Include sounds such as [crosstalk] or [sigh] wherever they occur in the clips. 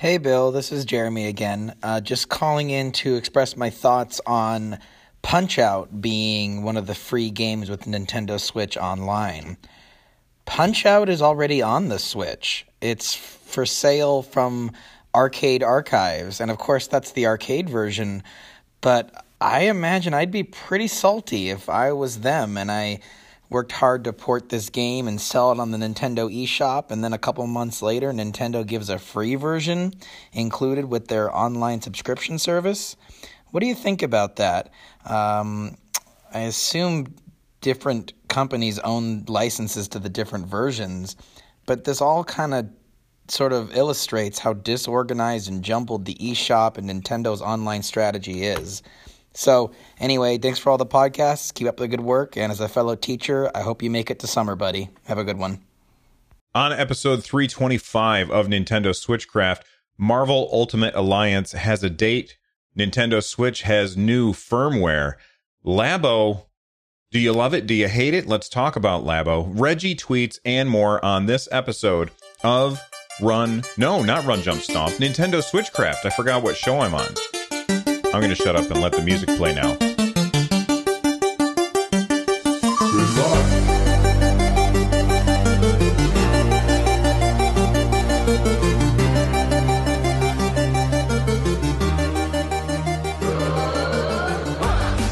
Hey, Bill, this is Jeremy again. Uh, just calling in to express my thoughts on Punch Out being one of the free games with Nintendo Switch Online. Punch Out is already on the Switch. It's for sale from Arcade Archives, and of course, that's the arcade version. But I imagine I'd be pretty salty if I was them and I worked hard to port this game and sell it on the Nintendo eShop, and then a couple months later, Nintendo gives a free version included with their online subscription service. What do you think about that? Um, I assume different companies own licenses to the different versions, but this all kind of sort of illustrates how disorganized and jumbled the eShop and Nintendo's online strategy is. So, anyway, thanks for all the podcasts. Keep up the good work. And as a fellow teacher, I hope you make it to summer, buddy. Have a good one. On episode 325 of Nintendo Switchcraft, Marvel Ultimate Alliance has a date. Nintendo Switch has new firmware. Labo, do you love it? Do you hate it? Let's talk about Labo. Reggie tweets and more on this episode of Run. No, not Run Jump Stomp. Nintendo Switchcraft. I forgot what show I'm on. I'm going to shut up and let the music play now.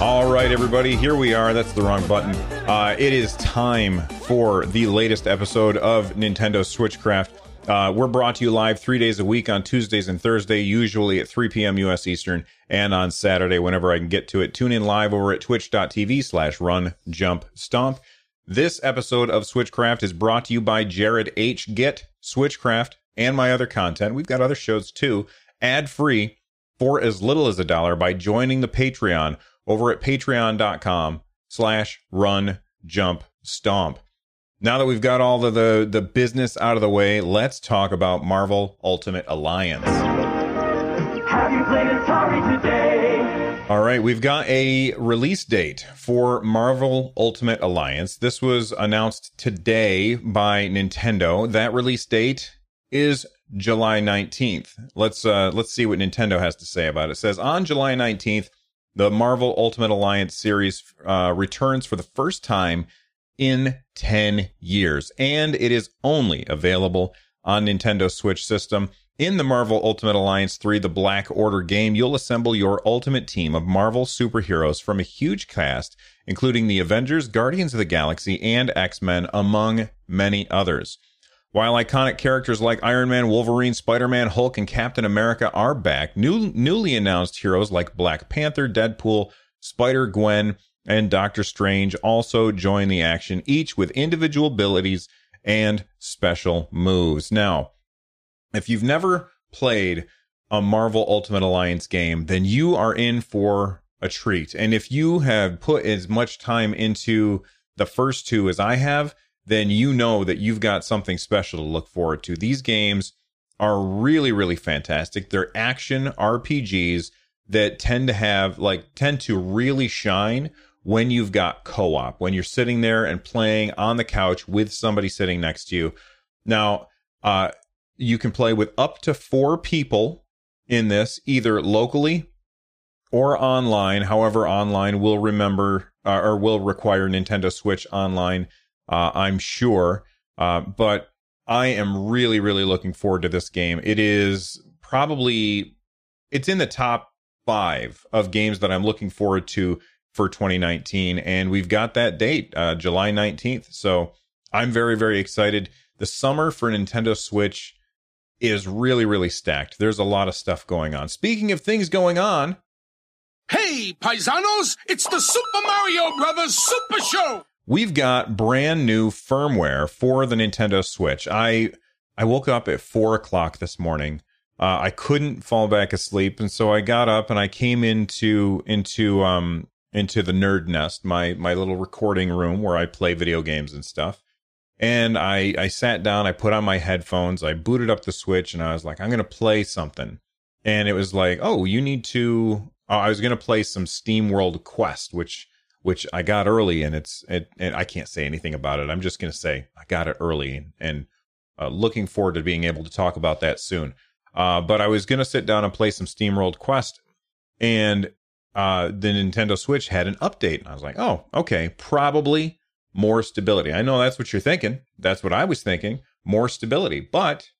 All right, everybody, here we are. That's the wrong button. Uh, it is time for the latest episode of Nintendo Switchcraft. Uh, we're brought to you live three days a week on Tuesdays and Thursday, usually at 3 p.m. U.S. Eastern, and on Saturday whenever I can get to it. Tune in live over at twitch.tv slash run jump stomp. This episode of Switchcraft is brought to you by Jared H. Get Switchcraft and my other content. We've got other shows too, ad free for as little as a dollar by joining the Patreon over at patreon.com slash run jump stomp. Now that we've got all the, the, the business out of the way, let's talk about Marvel Ultimate Alliance. Have you played Atari today? All right, we've got a release date for Marvel Ultimate Alliance. This was announced today by Nintendo. That release date is July 19th. Let's uh let's see what Nintendo has to say about it. It says on July 19th, the Marvel Ultimate Alliance series uh, returns for the first time in 10 years, and it is only available on Nintendo Switch system. In the Marvel Ultimate Alliance 3 The Black Order game, you'll assemble your ultimate team of Marvel superheroes from a huge cast, including the Avengers, Guardians of the Galaxy, and X Men, among many others. While iconic characters like Iron Man, Wolverine, Spider Man, Hulk, and Captain America are back, new, newly announced heroes like Black Panther, Deadpool, Spider Gwen, and Doctor Strange also join the action, each with individual abilities and special moves. Now, if you've never played a Marvel Ultimate Alliance game, then you are in for a treat. And if you have put as much time into the first two as I have, then you know that you've got something special to look forward to. These games are really, really fantastic. They're action RPGs that tend to have, like, tend to really shine when you've got co op, when you're sitting there and playing on the couch with somebody sitting next to you. Now, uh, you can play with up to four people in this, either locally or online. However, online will remember uh, or will require Nintendo Switch Online, uh, I'm sure. Uh, but I am really, really looking forward to this game. It is probably it's in the top five of games that I'm looking forward to for 2019. And we've got that date, uh, July 19th. So I'm very, very excited. The summer for Nintendo Switch is really, really stacked. There's a lot of stuff going on. Speaking of things going on, Hey, paisanos, it's the Super Mario Brothers Super Show! we've got brand new firmware for the Nintendo Switch. I I woke up at four o'clock this morning. Uh, I couldn't fall back asleep, and so I got up and I came into into um into the nerd nest, my my little recording room where I play video games and stuff. And I I sat down, I put on my headphones, I booted up the Switch, and I was like, I'm gonna play something. And it was like, oh, you need to. I was gonna play some SteamWorld Quest, which which I got early, and it's it, and I can't say anything about it. I'm just gonna say I got it early, and uh, looking forward to being able to talk about that soon. Uh, but I was to sit down and play some SteamWorld Quest, and uh, the Nintendo Switch had an update. And I was like, oh, okay, probably more stability. I know that's what you're thinking. That's what I was thinking. More stability. But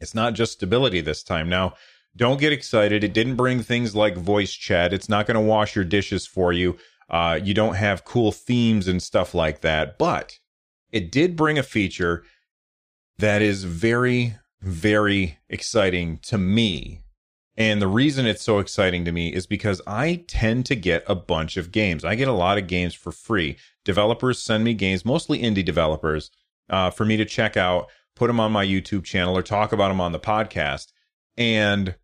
it's not just stability this time. Now, don't get excited. It didn't bring things like voice chat. It's not going to wash your dishes for you. Uh, you don't have cool themes and stuff like that. But it did bring a feature that is very, very exciting to me. And the reason it's so exciting to me is because I tend to get a bunch of games. I get a lot of games for free. Developers send me games, mostly indie developers, uh, for me to check out, put them on my YouTube channel, or talk about them on the podcast. And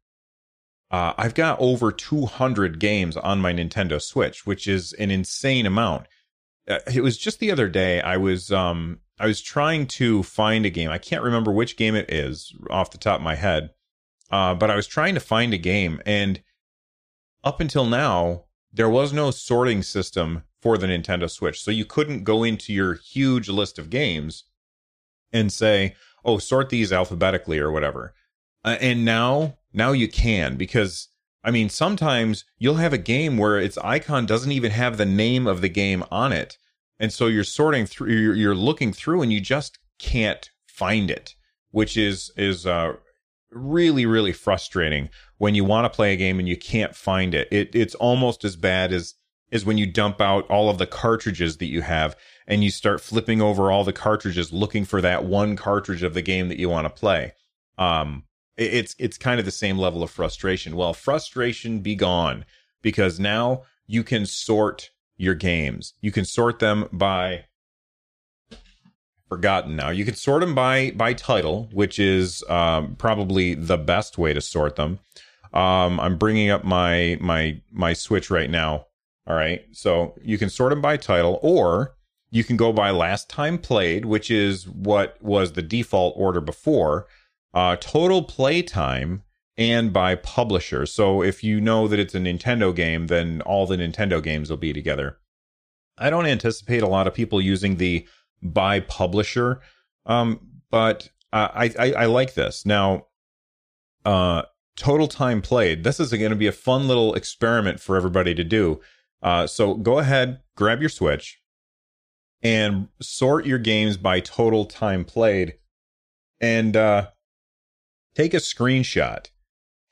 uh, I've got over 200 games on my Nintendo Switch, which is an insane amount. Uh, it was just the other day I was um I was trying to find a game. I can't remember which game it is off the top of my head. Uh, but I was trying to find a game and up until now there was no sorting system for the Nintendo Switch. So you couldn't go into your huge list of games and say, "Oh, sort these alphabetically or whatever." Uh, and now now you can because I mean, sometimes you'll have a game where its icon doesn't even have the name of the game on it. And so you're sorting through, you're, you're looking through and you just can't find it, which is, is, uh, really, really frustrating when you want to play a game and you can't find it. It, it's almost as bad as, as when you dump out all of the cartridges that you have and you start flipping over all the cartridges looking for that one cartridge of the game that you want to play. Um, it's it's kind of the same level of frustration. Well, frustration be gone because now you can sort your games. You can sort them by forgotten now. You can sort them by by title, which is um, probably the best way to sort them. Um, I'm bringing up my my my Switch right now. All right, so you can sort them by title, or you can go by last time played, which is what was the default order before uh, total playtime and by publisher. So if you know that it's a Nintendo game, then all the Nintendo games will be together. I don't anticipate a lot of people using the by publisher, um, but I, I, I like this. Now, uh, total time played. This is going to be a fun little experiment for everybody to do. Uh, so go ahead, grab your Switch, and sort your games by total time played. And uh, take a screenshot.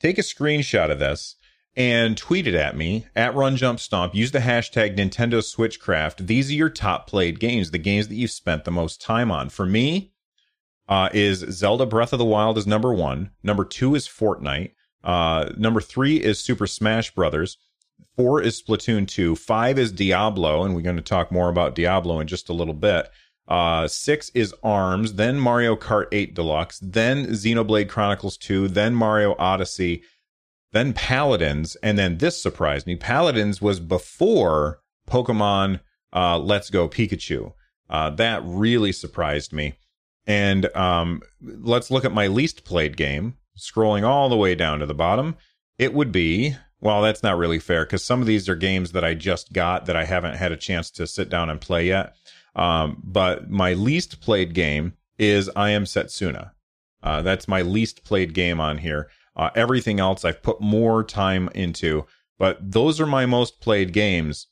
Take a screenshot of this and tweet it at me at Run Jump Stomp. Use the hashtag Nintendo Switchcraft. These are your top played games, the games that you've spent the most time on. For me, uh, is Zelda Breath of the Wild is number one. Number two is Fortnite. Uh, number three is Super Smash Brothers. Four is Splatoon 2. Five is Diablo, and we're going to talk more about Diablo in just a little bit. Uh, six is Arms, then Mario Kart 8 Deluxe, then Xenoblade Chronicles 2, then Mario Odyssey, then Paladins, and then this surprised me. Paladins was before Pokemon uh, Let's Go Pikachu. Uh, that really surprised me. And um, let's look at my least played game. Scrolling all the way down to the bottom, it would be well, that's not really fair because some of these are games that I just got that I haven't had a chance to sit down and play yet. Um, but my least played game is I Am Setsuna. Uh, that's my least played game on here. Uh, everything else I've put more time into, but those are my most played games.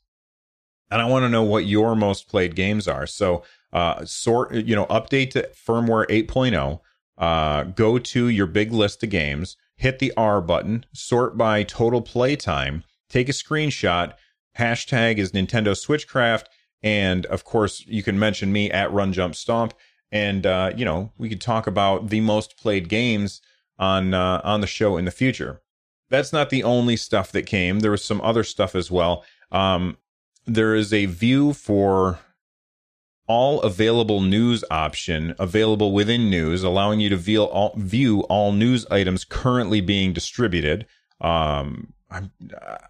And I want to know what your most played games are. So, uh, sort, you know, update to firmware 8.0, uh, go to your big list of games, hit the R button, sort by total play time, take a screenshot. Hashtag is Nintendo Switchcraft and of course, you can mention me at Run Jump Stomp, and uh, you know we could talk about the most played games on uh, on the show in the future. That's not the only stuff that came. There was some other stuff as well. Um, there is a view for all available news option available within news, allowing you to view all, view all news items currently being distributed. Um, I'm,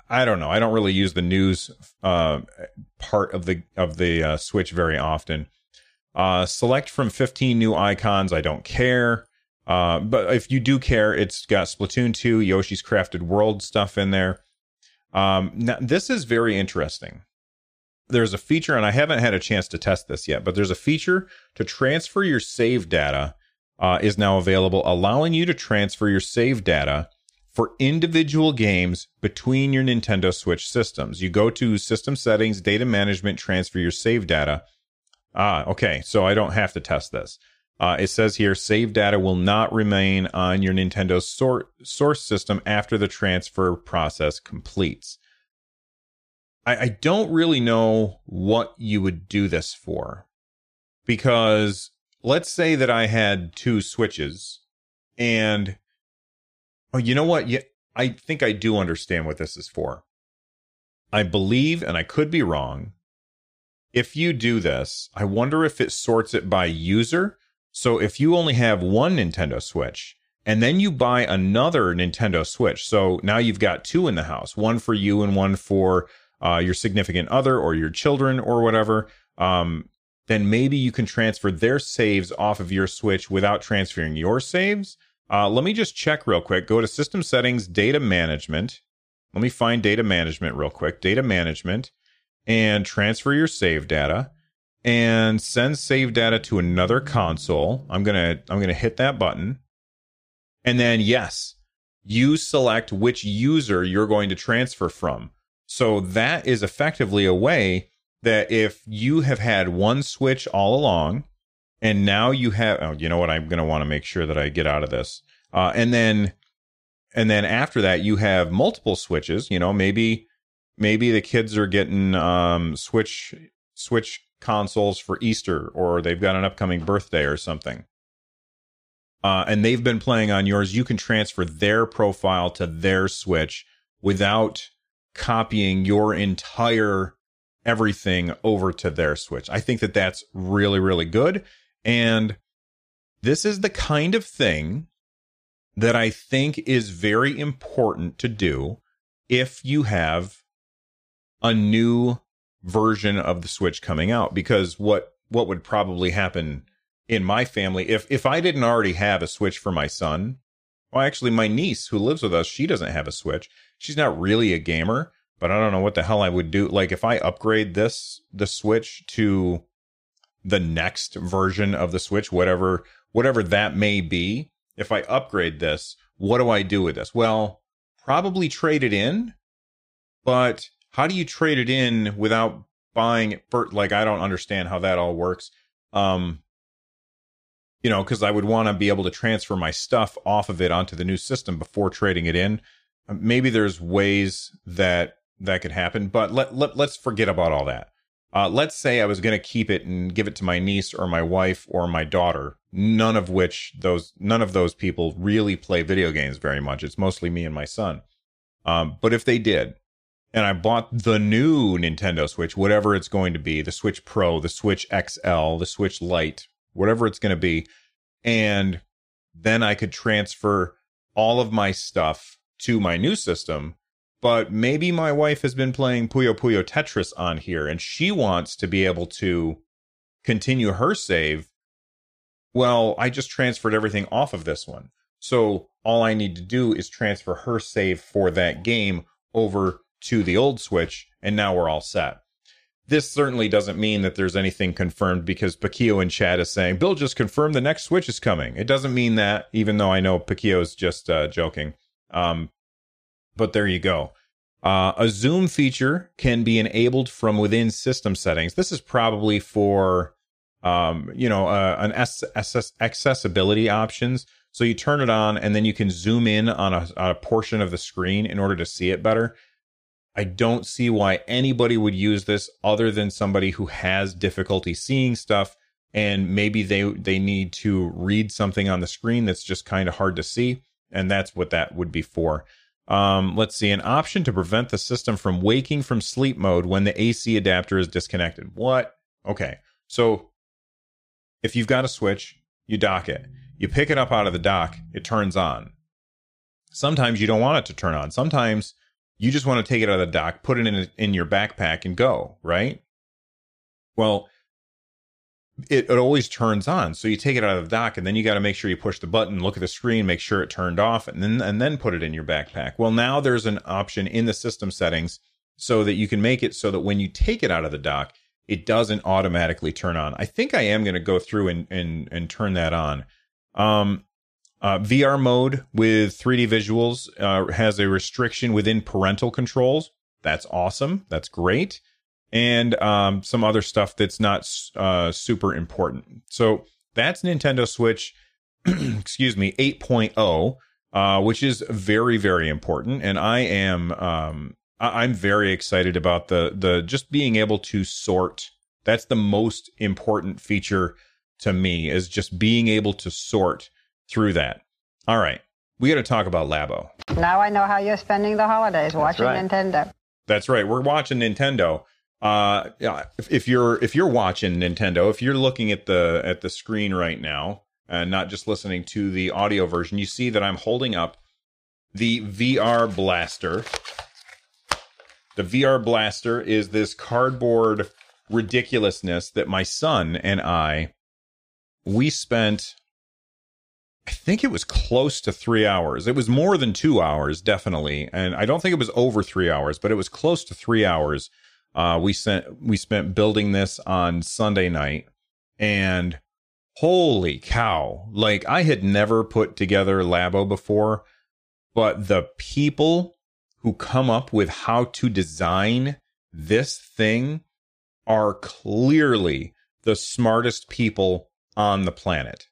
I don't know. I don't really use the news uh, part of the of the uh, Switch very often. Uh, select from 15 new icons. I don't care. Uh, but if you do care, it's got Splatoon 2, Yoshi's Crafted World stuff in there. Um, now, this is very interesting. There's a feature, and I haven't had a chance to test this yet, but there's a feature to transfer your save data uh, is now available, allowing you to transfer your save data for individual games between your Nintendo Switch systems. You go to System Settings, Data Management, transfer your save data. Ah, okay. So I don't have to test this. Uh, it says here save data will not remain on your Nintendo sor- source system after the transfer process completes. I, I don't really know what you would do this for because let's say that I had two switches and oh, you know what? Yeah, I think I do understand what this is for. I believe, and I could be wrong. If you do this, I wonder if it sorts it by user. So if you only have one Nintendo Switch and then you buy another Nintendo Switch, so now you've got two in the house, one for you and one for uh, your significant other or your children or whatever. Um, then maybe you can transfer their saves off of your Switch without transferring your saves. Uh, let me just check real quick. Go to System Settings, Data Management. Let me find Data Management real quick. Data Management, and transfer your save data, and send save data to another console. I'm gonna I'm gonna hit that button, and then yes, you select which user you're going to transfer from. So that is effectively a way that if you have had one switch all along and now you have oh you know what i'm going to want to make sure that i get out of this uh, and then and then after that you have multiple switches you know maybe maybe the kids are getting um, switch switch consoles for easter or they've got an upcoming birthday or something uh, and they've been playing on yours you can transfer their profile to their switch without copying your entire everything over to their Switch. I think that that's really, really good. And this is the kind of thing that I think is very important to do if you have a new version of the Switch coming out because what what would probably happen in my family if if I didn't already have a Switch for my son well actually my niece who lives with us she doesn't have a Switch she's not really a gamer but I don't know what the hell I would do. Like if I upgrade this the Switch to the next version of the Switch, whatever whatever that may be, if I upgrade this, what do I do with this? Well, probably trade it in. But how do you trade it in without buying it? For, like I don't understand how that all works. Um, you know, because I would want to be able to transfer my stuff off of it onto the new system before trading it in. Maybe there's ways that that could happen. But let, let let's forget about all that. Uh, let's say I was going to keep it and give it to my niece or my wife or my daughter. None of which those none of those people really play video games very much. It's mostly me and my son. Um, but if they did, and I bought the new Nintendo Switch, whatever it's going to be, the Switch Pro, the Switch XL, the Switch Lite, whatever it's going to be, and then I could transfer all of my stuff to my new system but maybe my wife has been playing Puyo Puyo Tetris on here and she wants to be able to continue her save. Well, I just transferred everything off of this one. So all I need to do is transfer her save for that game over to the old Switch, and now we're all set. This certainly doesn't mean that there's anything confirmed because Pakio in chat is saying, Bill just confirmed the next Switch is coming. It doesn't mean that, even though I know Pakio is just uh, joking. Um, but there you go. Uh, a zoom feature can be enabled from within system settings. This is probably for, um, you know, uh, an S- S- accessibility options. So you turn it on and then you can zoom in on a, on a portion of the screen in order to see it better. I don't see why anybody would use this other than somebody who has difficulty seeing stuff and maybe they they need to read something on the screen that's just kind of hard to see and that's what that would be for. Um, let's see, an option to prevent the system from waking from sleep mode when the AC adapter is disconnected. What? Okay. So if you've got a switch, you dock it. You pick it up out of the dock, it turns on. Sometimes you don't want it to turn on. Sometimes you just want to take it out of the dock, put it in in your backpack and go, right? Well, it, it always turns on. So you take it out of the dock and then you got to make sure you push the button, look at the screen, make sure it turned off, and then and then put it in your backpack. Well, now there's an option in the system settings so that you can make it so that when you take it out of the dock, it doesn't automatically turn on. I think I am going to go through and and and turn that on. Um, uh, VR mode with 3D visuals uh, has a restriction within parental controls. That's awesome. That's great. And um, some other stuff that's not uh, super important. So that's Nintendo Switch, [clears throat] excuse me, 8.0, uh, which is very, very important. And I am, um, I- I'm very excited about the the just being able to sort. That's the most important feature to me is just being able to sort through that. All right, we got to talk about Labo. Now I know how you're spending the holidays watching right. Nintendo. That's right. We're watching Nintendo. Uh, yeah, if, if you're if you're watching Nintendo, if you're looking at the at the screen right now and not just listening to the audio version, you see that I'm holding up the VR Blaster. The VR Blaster is this cardboard ridiculousness that my son and I we spent I think it was close to three hours. It was more than two hours, definitely, and I don't think it was over three hours, but it was close to three hours. Uh, we sent we spent building this on Sunday night, and holy cow! Like I had never put together Labo before, but the people who come up with how to design this thing are clearly the smartest people on the planet.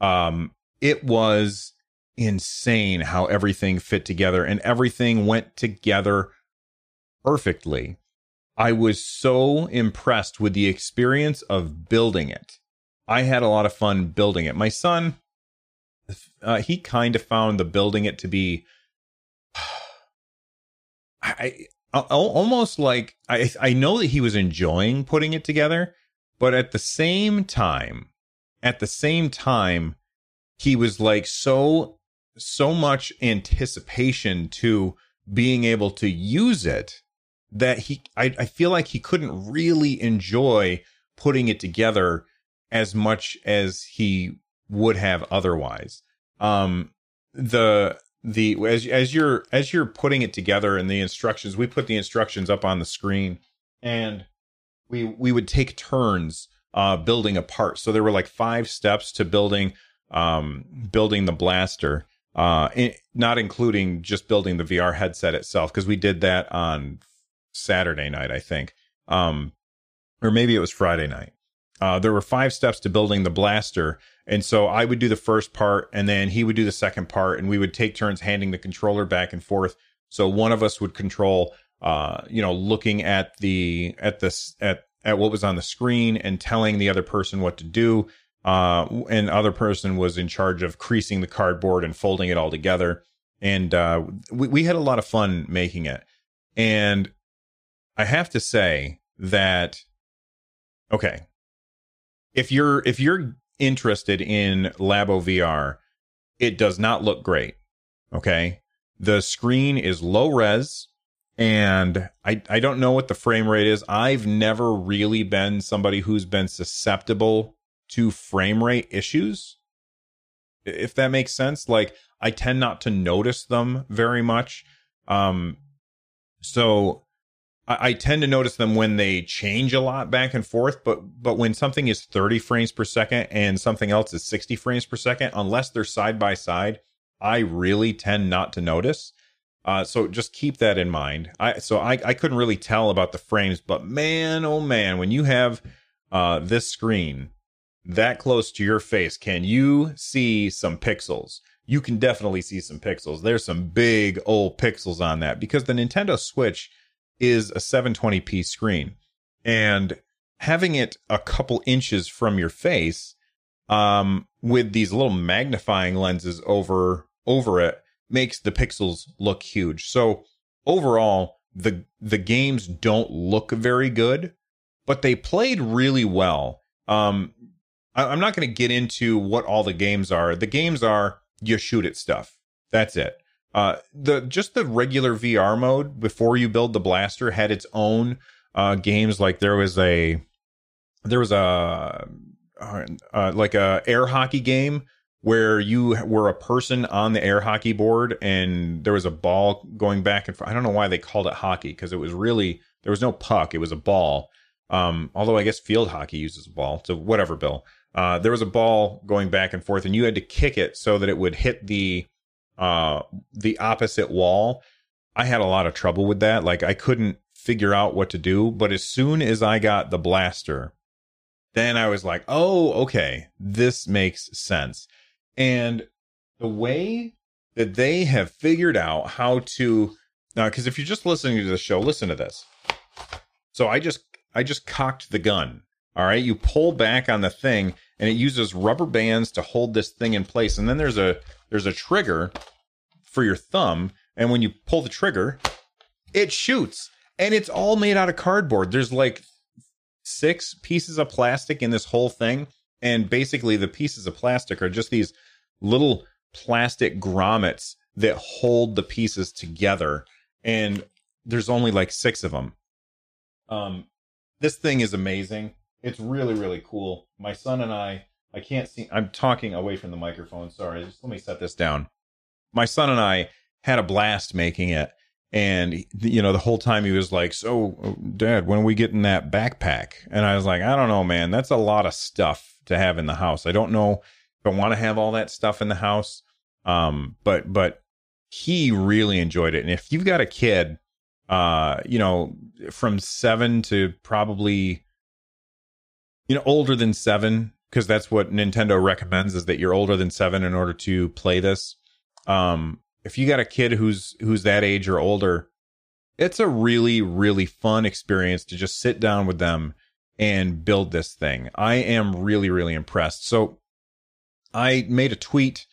Um, it was insane how everything fit together and everything went together perfectly. I was so impressed with the experience of building it. I had a lot of fun building it. My son, uh, he kind of found the building it to be, [sighs] I, I almost like I I know that he was enjoying putting it together, but at the same time, at the same time, he was like so so much anticipation to being able to use it that he I, I feel like he couldn't really enjoy putting it together as much as he would have otherwise. Um the the as as you're as you're putting it together and the instructions, we put the instructions up on the screen and we we would take turns uh building a part. So there were like five steps to building um building the blaster uh in, not including just building the VR headset itself because we did that on Saturday night I think um or maybe it was Friday night. Uh there were five steps to building the blaster and so I would do the first part and then he would do the second part and we would take turns handing the controller back and forth so one of us would control uh you know looking at the at this at at what was on the screen and telling the other person what to do uh, and other person was in charge of creasing the cardboard and folding it all together. And uh, we, we had a lot of fun making it. And I have to say that, okay, if you're if you're interested in Labo VR, it does not look great. Okay, the screen is low res. And I, I don't know what the frame rate is. I've never really been somebody who's been susceptible to frame rate issues if that makes sense. Like i tend not to notice them very much. Um so I, I, tend to notice them when they change a lot back and forth but but when something is 30 frames per second and something else is 60 frames per second unless they're side by side i really tend not to notice. Uh, so just keep that in mind. I so I, I couldn't really tell about the frames, but man, oh man, when you have uh, this screen that close to your face, can you see some pixels? You can definitely see some pixels. There's some big old pixels on that because the Nintendo Switch is a 720p screen and having it a couple inches from your face um, with these little magnifying lenses over over it makes the pixels look huge. So overall, the the games don't look very good, but they played really well. Um, I'm not going to get into what all the games are. The games are you shoot at stuff. That's it. Uh, the just the regular VR mode before you build the blaster had its own uh, games. Like there was a there was a uh, uh, like a air hockey game where you were a person on the air hockey board and there was a ball going back and forth. I don't know why they called it hockey because it was really there was no puck. It was a ball. Um, although I guess field hockey uses a ball. So whatever, Bill. Uh, there was a ball going back and forth, and you had to kick it so that it would hit the uh, the opposite wall. I had a lot of trouble with that. Like I couldn't figure out what to do. But as soon as I got the blaster, then I was like, oh, okay, this makes sense. And the way that they have figured out how to now, because if you're just listening to the show, listen to this. So I just I just cocked the gun. All right, you pull back on the thing, and it uses rubber bands to hold this thing in place. And then there's a there's a trigger for your thumb, and when you pull the trigger, it shoots. And it's all made out of cardboard. There's like six pieces of plastic in this whole thing, and basically the pieces of plastic are just these little plastic grommets that hold the pieces together. And there's only like six of them. Um, this thing is amazing. It's really, really cool. My son and I, I can't see, I'm talking away from the microphone. Sorry. Just let me set this down. My son and I had a blast making it. And, you know, the whole time he was like, So, dad, when are we getting that backpack? And I was like, I don't know, man. That's a lot of stuff to have in the house. I don't know if I want to have all that stuff in the house. Um, but, but he really enjoyed it. And if you've got a kid, uh, you know, from seven to probably, you know, older than seven, because that's what Nintendo recommends is that you're older than seven in order to play this. Um, if you got a kid who's who's that age or older, it's a really really fun experience to just sit down with them and build this thing. I am really really impressed. So I made a tweet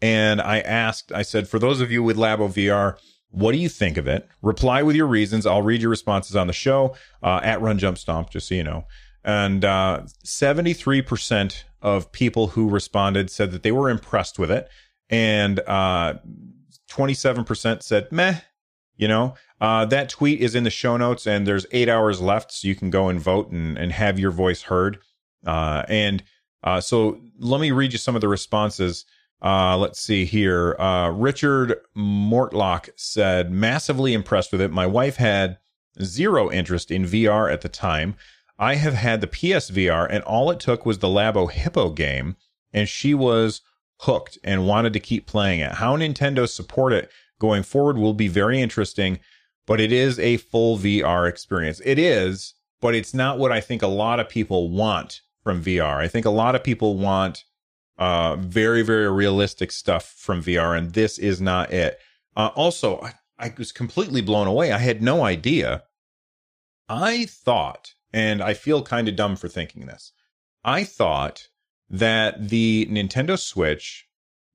and I asked, I said, for those of you with Labo VR, what do you think of it? Reply with your reasons. I'll read your responses on the show uh, at Run Jump Stomp, just so you know. And uh, 73% of people who responded said that they were impressed with it. And uh, 27% said meh. You know, uh, that tweet is in the show notes, and there's eight hours left, so you can go and vote and, and have your voice heard. Uh, and uh, so let me read you some of the responses. Uh, let's see here. Uh, Richard Mortlock said, massively impressed with it. My wife had zero interest in VR at the time. I have had the PSVR, and all it took was the Labo Hippo game, and she was hooked and wanted to keep playing it. How Nintendo support it going forward will be very interesting, but it is a full VR experience. It is, but it's not what I think a lot of people want from VR. I think a lot of people want uh, very, very realistic stuff from VR, and this is not it. Uh, also, I, I was completely blown away. I had no idea. I thought, and I feel kind of dumb for thinking this, I thought that the Nintendo Switch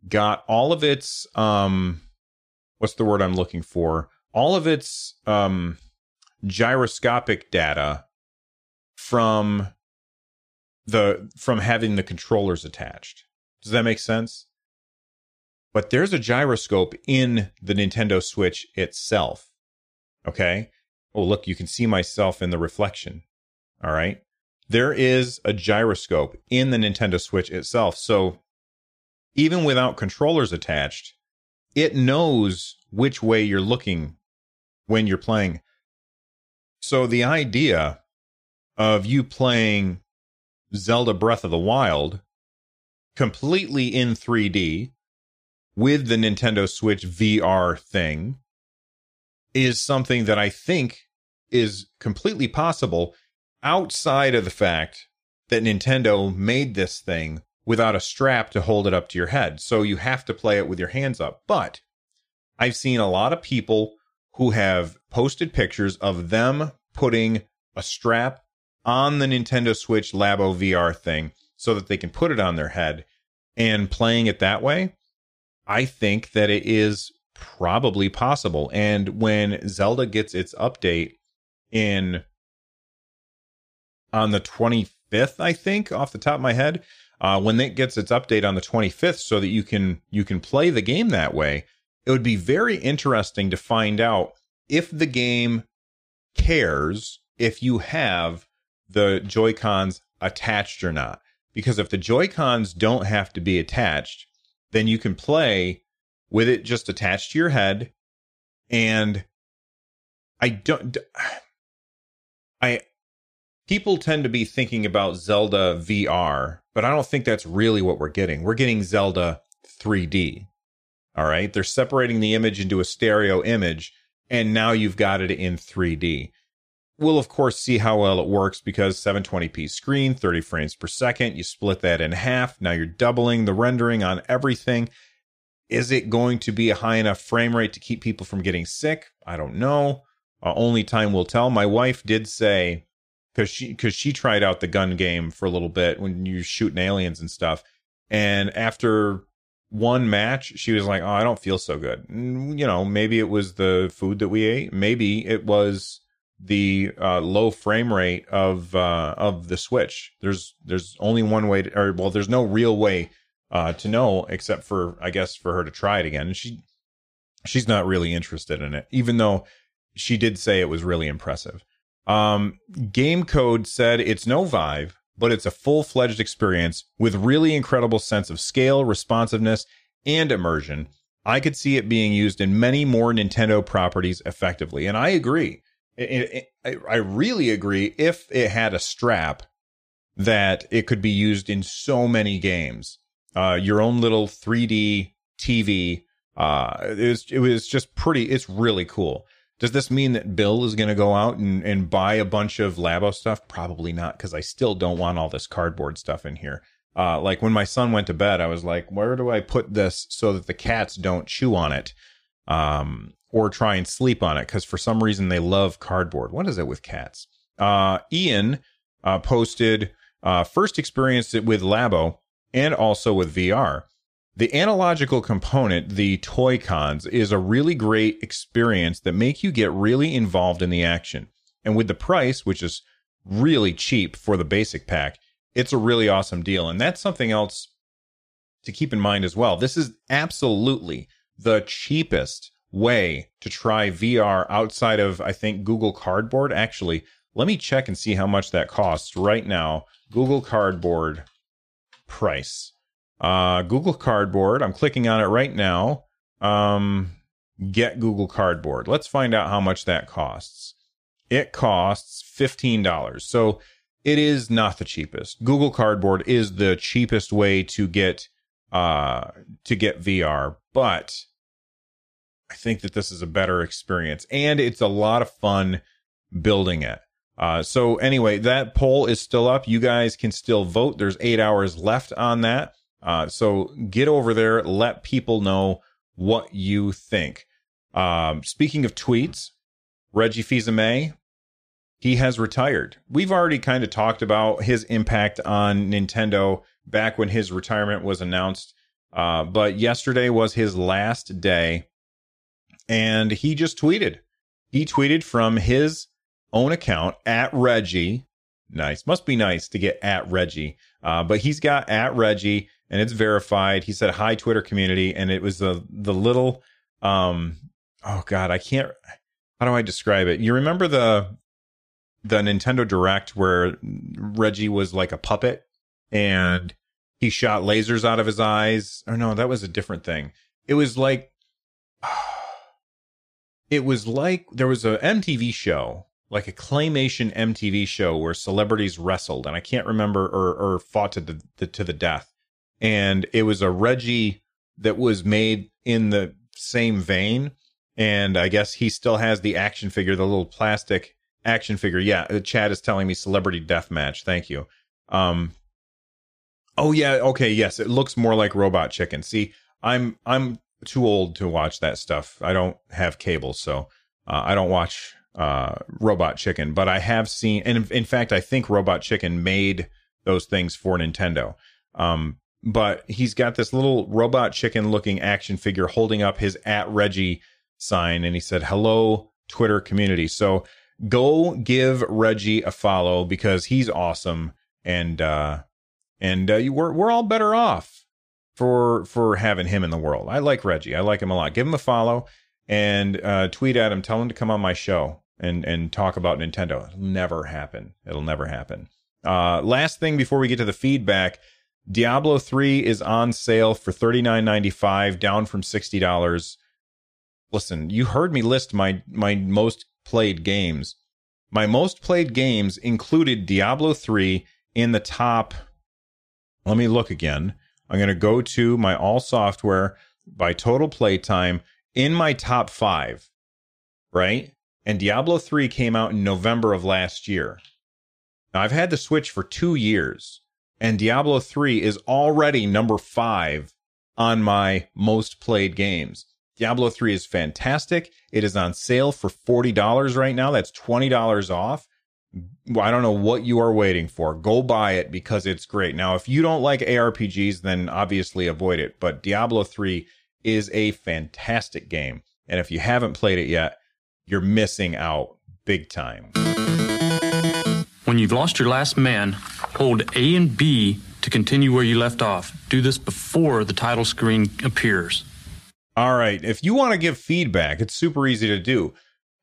got all of its um what's the word I'm looking for? All of its um gyroscopic data from the from having the controllers attached. Does that make sense? But there's a gyroscope in the Nintendo Switch itself. Okay? Oh, look, you can see myself in the reflection. All right? there is a gyroscope in the Nintendo Switch itself. So even without controllers attached, it knows which way you're looking when you're playing. So the idea of you playing Zelda Breath of the Wild completely in 3D with the Nintendo Switch VR thing is something that I think is completely possible outside of the fact that Nintendo made this thing without a strap to hold it up to your head. So you have to play it with your hands up. But I've seen a lot of people who have posted pictures of them putting a strap on the Nintendo Switch Labo VR thing so that they can put it on their head and playing it that way. I think that it is probably possible. And when Zelda gets its update in on the 25th, I think, off the top of my head. Uh, when it gets its update on the 25th, so that you can you can play the game that way, it would be very interesting to find out if the game cares if you have the Joy Cons attached or not. Because if the Joy Cons don't have to be attached, then you can play with it just attached to your head. And I don't, [sighs] I people tend to be thinking about Zelda VR, but I don't think that's really what we're getting. We're getting Zelda 3D. All right. They're separating the image into a stereo image, and now you've got it in 3D. We'll, of course, see how well it works because 720p screen, 30 frames per second. You split that in half. Now you're doubling the rendering on everything. Is it going to be a high enough frame rate to keep people from getting sick? I don't know. Uh, only time will tell. My wife did say because she because she tried out the gun game for a little bit when you're shooting aliens and stuff, and after one match, she was like, "Oh, I don't feel so good." You know, maybe it was the food that we ate. Maybe it was the uh, low frame rate of uh, of the Switch. There's there's only one way to, or well, there's no real way uh, to know except for I guess for her to try it again. And she she's not really interested in it, even though she did say it was really impressive. Um, Game Code said it's no Vive, but it's a full fledged experience with really incredible sense of scale, responsiveness, and immersion. I could see it being used in many more Nintendo properties effectively, and I agree. It, it, I really agree. If it had a strap, that it could be used in so many games. Uh, your own little 3D TV. Uh, it was it was just pretty. It's really cool. Does this mean that Bill is going to go out and, and buy a bunch of Labo stuff? Probably not, because I still don't want all this cardboard stuff in here. Uh, like when my son went to bed, I was like, where do I put this so that the cats don't chew on it? Um, or try and sleep on it because for some reason they love cardboard. What is it with cats? Uh, Ian uh, posted uh, first experienced it with Labo and also with VR. The analogical component, the toy cons, is a really great experience that make you get really involved in the action. And with the price, which is really cheap for the basic pack, it's a really awesome deal. And that's something else to keep in mind as well. This is absolutely the cheapest way to try VR outside of, I think, Google Cardboard. Actually, let me check and see how much that costs right now. Google Cardboard price. Uh, Google Cardboard. I'm clicking on it right now. Um, get Google Cardboard. Let's find out how much that costs. It costs $15. So it is not the cheapest. Google Cardboard is the cheapest way to get uh to get VR, but I think that this is a better experience and it's a lot of fun building it. Uh, so anyway, that poll is still up. You guys can still vote. There's eight hours left on that. Uh, so get over there. Let people know what you think. Um, speaking of tweets, Reggie Fils-Aimé, he has retired. We've already kind of talked about his impact on Nintendo back when his retirement was announced. Uh, but yesterday was his last day and he just tweeted. He tweeted from his own account at Reggie. Nice. Must be nice to get at Reggie. Uh, but he's got at Reggie and it's verified. He said, hi, Twitter community. And it was the, the little, um, oh God, I can't, how do I describe it? You remember the, the Nintendo Direct where Reggie was like a puppet and he shot lasers out of his eyes? Or no, that was a different thing. It was like, [sighs] it was like there was a MTV show, like a claymation MTV show where celebrities wrestled, and I can't remember or, or fought to the, the to the death. And it was a Reggie that was made in the same vein. And I guess he still has the action figure, the little plastic action figure. Yeah, the chat is telling me celebrity death match. Thank you. Um, oh yeah, okay, yes, it looks more like Robot Chicken. See, I'm I'm too old to watch that stuff. I don't have cable, so uh, I don't watch uh, Robot Chicken. But I have seen, and in, in, fact, I think Robot Chicken made those things for Nintendo. Um, but he's got this little Robot Chicken looking action figure holding up his at Reggie sign, and he said, "Hello, Twitter community." So go give Reggie a follow because he's awesome, and uh, and uh, we're we're all better off for for having him in the world. I like Reggie. I like him a lot. Give him a follow and uh, tweet at him. Tell him to come on my show and and talk about Nintendo. It'll never happen. It'll never happen. Uh, last thing before we get to the feedback, Diablo three is on sale for thirty nine ninety five, down from sixty dollars. Listen, you heard me list my my most played games. My most played games included Diablo three in the top let me look again. I'm going to go to my all software by total playtime in my top five, right? And Diablo 3 came out in November of last year. Now, I've had the Switch for two years, and Diablo 3 is already number five on my most played games. Diablo 3 is fantastic. It is on sale for $40 right now. That's $20 off. I don't know what you are waiting for. Go buy it because it's great. Now, if you don't like ARPGs, then obviously avoid it. But Diablo 3 is a fantastic game. And if you haven't played it yet, you're missing out big time. When you've lost your last man, hold A and B to continue where you left off. Do this before the title screen appears. All right. If you want to give feedback, it's super easy to do.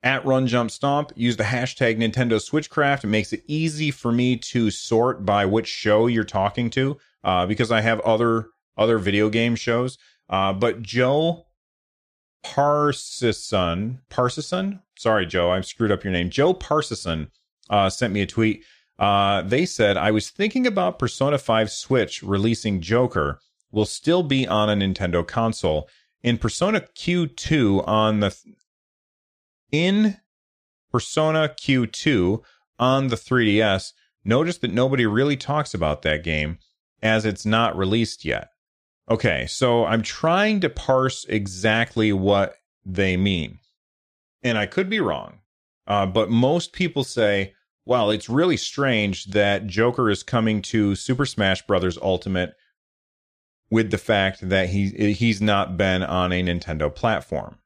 At Run Jump Stomp, use the hashtag Nintendo Switchcraft. It makes it easy for me to sort by which show you're talking to, uh, because I have other other video game shows. Uh, but Joe Parsison, Parsison, sorry, Joe, I've screwed up your name. Joe Parsison uh, sent me a tweet. Uh, they said, I was thinking about Persona 5 Switch releasing Joker will still be on a Nintendo console. In Persona Q2 on the in Persona Q2 on the 3DS, notice that nobody really talks about that game as it's not released yet. Okay, so I'm trying to parse exactly what they mean. And I could be wrong. Uh, but most people say, well, it's really strange that Joker is coming to Super Smash Bros. Ultimate with the fact that he he's not been on a Nintendo platform.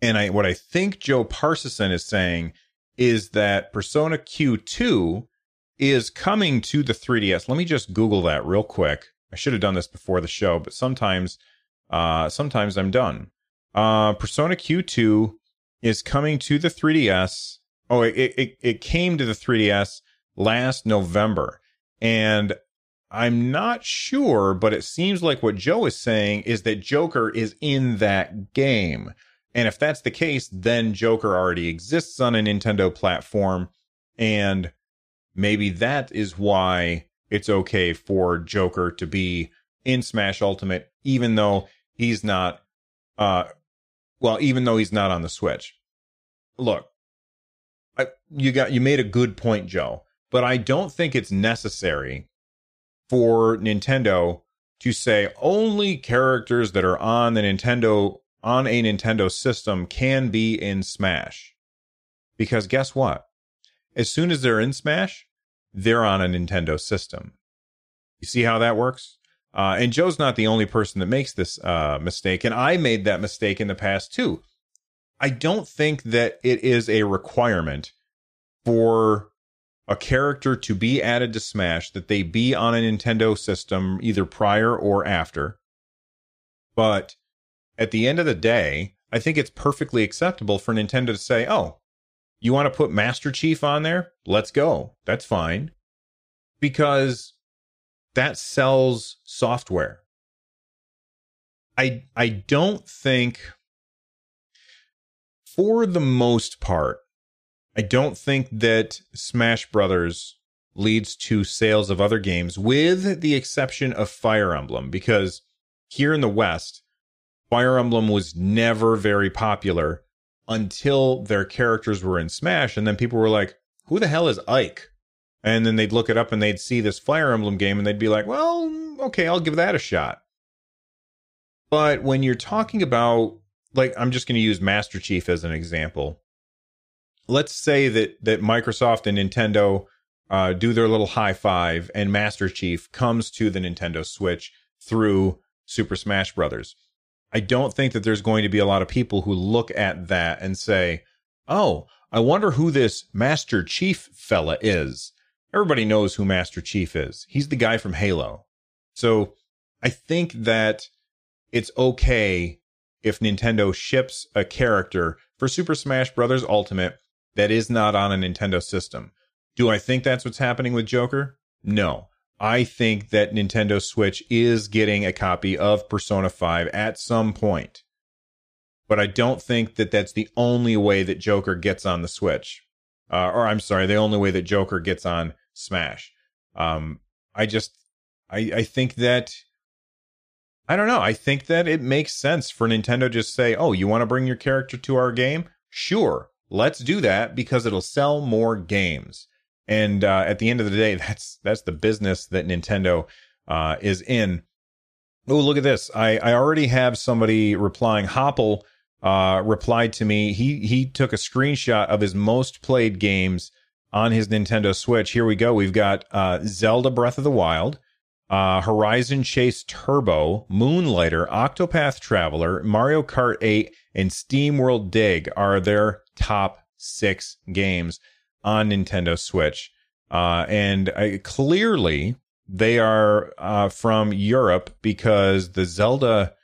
And I what I think Joe Parsison is saying is that Persona Q2 is coming to the 3DS. Let me just Google that real quick. I should have done this before the show, but sometimes uh sometimes I'm done. Uh Persona Q2 is coming to the 3DS Oh, it, it, it came to the 3DS last November. And I'm not sure, but it seems like what Joe is saying is that Joker is in that game. And if that's the case, then Joker already exists on a Nintendo platform. And maybe that is why it's okay for Joker to be in Smash Ultimate, even though he's not, uh, well, even though he's not on the Switch. Look, I, you got you made a good point, Joe. But I don't think it's necessary for Nintendo to say only characters that are on the Nintendo on a Nintendo system can be in Smash. Because guess what? As soon as they're in Smash, they're on a Nintendo system. You see how that works? Uh, and Joe's not the only person that makes this uh, mistake, and I made that mistake in the past too. I don't think that it is a requirement for a character to be added to Smash that they be on a Nintendo system either prior or after. But at the end of the day, I think it's perfectly acceptable for Nintendo to say, oh, you want to put Master Chief on there? Let's go. That's fine. Because that sells software. I I don't think for the most part, I don't think that Smash Brothers leads to sales of other games, with the exception of Fire Emblem, because here in the West, Fire Emblem was never very popular until their characters were in Smash, and then people were like, "Who the hell is Ike?" And then they'd look it up and they'd see this Fire Emblem game, and they'd be like, "Well, okay, I'll give that a shot." But when you're talking about like I'm just going to use Master Chief as an example. Let's say that that Microsoft and Nintendo uh, do their little high five, and Master Chief comes to the Nintendo Switch through Super Smash Brothers. I don't think that there's going to be a lot of people who look at that and say, "Oh, I wonder who this Master Chief fella is." Everybody knows who Master Chief is. He's the guy from Halo. So I think that it's okay if Nintendo ships a character for Super Smash Bros. Ultimate that is not on a Nintendo system. Do I think that's what's happening with Joker? No. I think that Nintendo Switch is getting a copy of Persona 5 at some point. But I don't think that that's the only way that Joker gets on the Switch. Uh, or I'm sorry, the only way that Joker gets on Smash. Um, I just, I, I think that I don't know. I think that it makes sense for Nintendo just say, "Oh, you want to bring your character to our game? Sure, let's do that because it'll sell more games." And uh, at the end of the day, [laughs] that's that's the business that Nintendo uh, is in. Oh, look at this! I I already have somebody replying. Hopple uh, replied to me. He he took a screenshot of his most played games on his Nintendo Switch. Here we go. We've got uh, Zelda Breath of the Wild uh, Horizon Chase Turbo, Moonlighter, Octopath Traveler, Mario Kart 8, and SteamWorld Dig are their top six games on Nintendo Switch. Uh, and clearly they are uh, from Europe because the Zelda,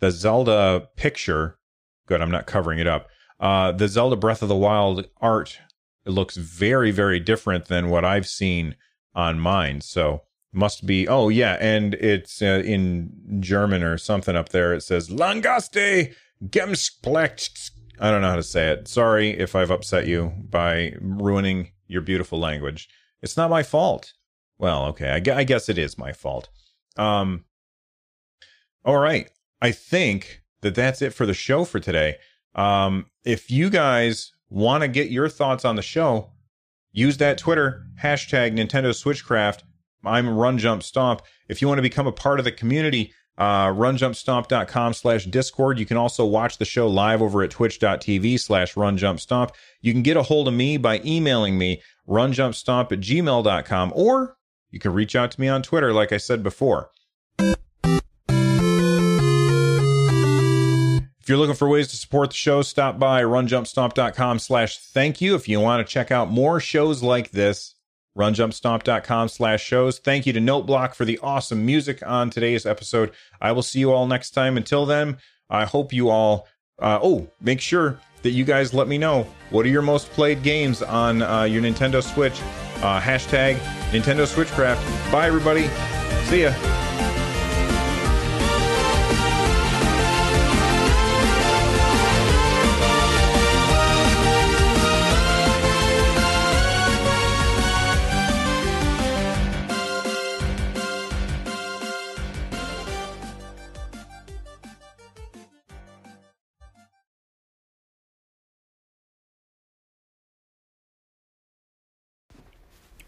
the Zelda picture. Good, I'm not covering it up. Uh, the Zelda Breath of the Wild art looks very, very different than what I've seen on mine. So must be oh yeah and it's uh, in german or something up there it says langaste gemsplecht. I don't know how to say it. Sorry if i've upset you by ruining your beautiful language. It's not my fault. Well okay i, I guess it is my fault. Um all right. I think that that's it for the show for today. Um if you guys want to get your thoughts on the show use that twitter hashtag nintendo switchcraft I'm Run Jump Stomp. If you want to become a part of the community, uh, runjumpstomp.com slash discord. You can also watch the show live over at twitch.tv slash runjumpstomp. You can get a hold of me by emailing me runjumpstomp at gmail.com or you can reach out to me on Twitter, like I said before. If you're looking for ways to support the show, stop by runjumpstomp.com slash thank you. If you want to check out more shows like this, runjumpstomp.com slash shows. Thank you to Noteblock for the awesome music on today's episode. I will see you all next time. Until then, I hope you all, uh, oh, make sure that you guys let me know what are your most played games on uh, your Nintendo Switch. Uh, hashtag Nintendo Switchcraft. Bye, everybody. See ya.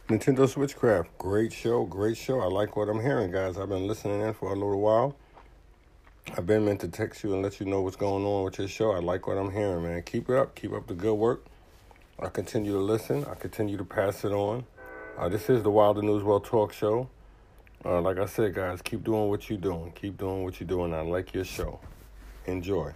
Nintendo Switchcraft, great show, great show. I like what I'm hearing, guys. I've been listening in for a little while. I've been meant to text you and let you know what's going on with your show. I like what I'm hearing, man. Keep it up. Keep up the good work. I continue to listen. I continue to pass it on. Uh, this is the Wilder News World Talk Show. Uh, like I said, guys, keep doing what you're doing. Keep doing what you're doing. I like your show. Enjoy.